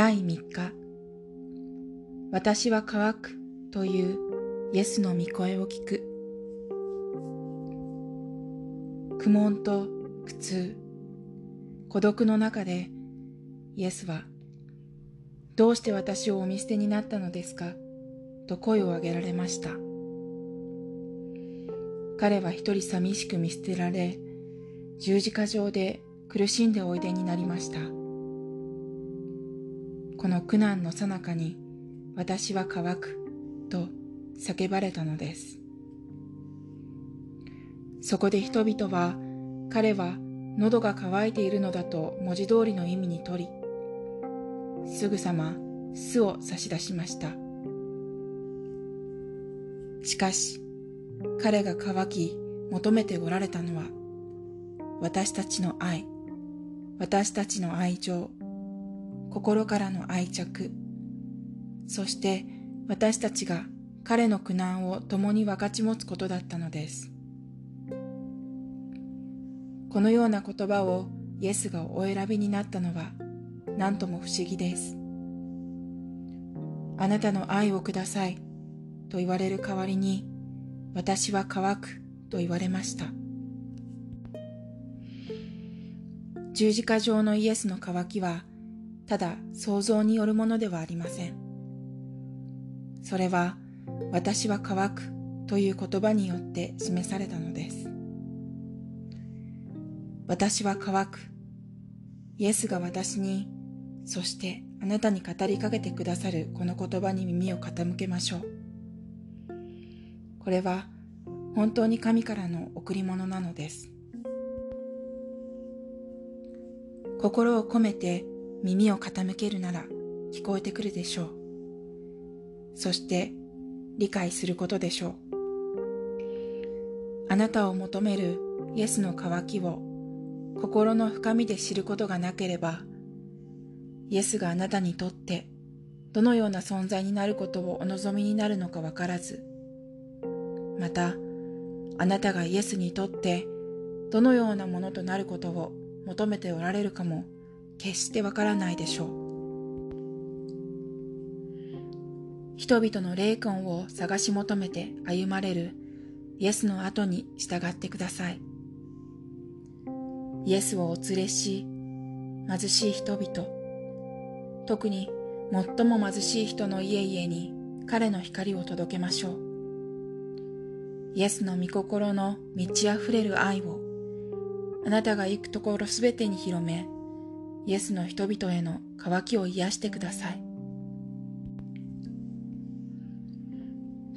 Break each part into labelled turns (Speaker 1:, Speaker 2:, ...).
Speaker 1: 第3日。私は乾くというイエスの御声を聞く。苦悶と苦痛。孤独の中でイエスはどうして私をお見捨てになったのですか？と声を上げられました。彼は一人寂しく見捨てられ十字架上で苦しんでおいでになりました。この苦難の最中に私は乾くと叫ばれたのです。そこで人々は彼は喉が渇いているのだと文字通りの意味に取りすぐさま巣を差し出しました。しかし彼が乾き求めておられたのは私たちの愛私たちの愛情心からの愛着。そして私たちが彼の苦難を共に分かち持つことだったのです。このような言葉をイエスがお選びになったのは何とも不思議です。あなたの愛をくださいと言われる代わりに私は乾くと言われました。十字架上のイエスの渇きはただ想像によるものではありません。それは私は乾くという言葉によって示されたのです。私は乾く。イエスが私にそしてあなたに語りかけてくださるこの言葉に耳を傾けましょう。これは本当に神からの贈り物なのです。心を込めて耳を傾けるなら聞こえてくるでしょう。そして理解することでしょう。あなたを求めるイエスの渇きを心の深みで知ることがなければイエスがあなたにとってどのような存在になることをお望みになるのかわからずまたあなたがイエスにとってどのようなものとなることを求めておられるかも決してわからないでしょう人々の霊魂を探し求めて歩まれるイエスの後に従ってください。イエスをお連れし、貧しい人々、特に最も貧しい人の家々に彼の光を届けましょう。イエスの御心の満ち溢れる愛を、あなたが行くところすべてに広め、イエスの人々への渇きを癒してください。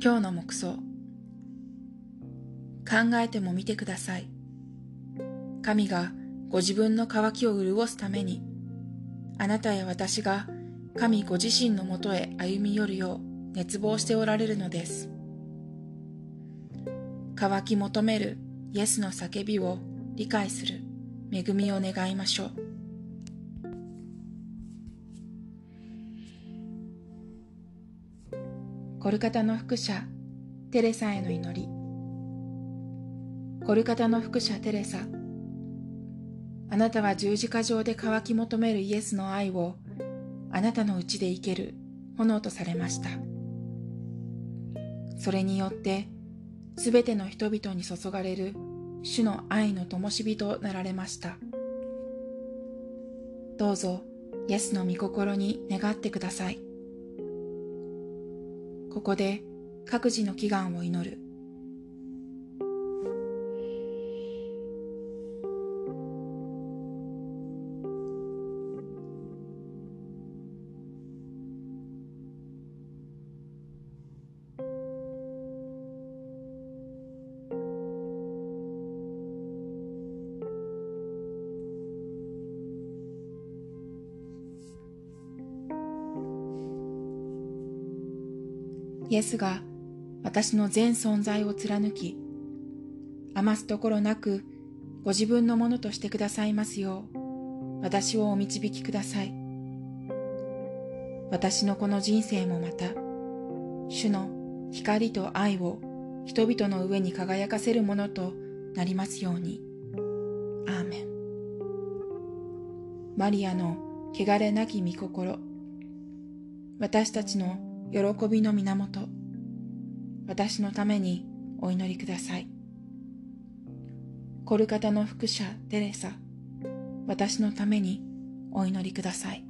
Speaker 1: 今日の目想考えてもみてください。神がご自分の渇きを潤すために、あなたや私が神ご自身のもとへ歩み寄るよう熱望しておられるのです。渇き求めるイエスの叫びを理解する恵みを願いましょう。コルカタの副者テレサへの祈り。コルカタの副者テレサ。あなたは十字架上で渇き求めるイエスの愛をあなたのうちで生ける炎とされました。それによってすべての人々に注がれる主の愛の灯火となられました。どうぞイエスの御心に願ってください。ここで各自の祈願を祈る。イエスが私の全存在を貫き、余すところなくご自分のものとしてくださいますよう、私をお導きください。私のこの人生もまた、主の光と愛を人々の上に輝かせるものとなりますように。アーメン。マリアの汚れなき御心、私たちの喜びの源、私のためにお祈りください。コルカタの副社テレサ、私のためにお祈りください。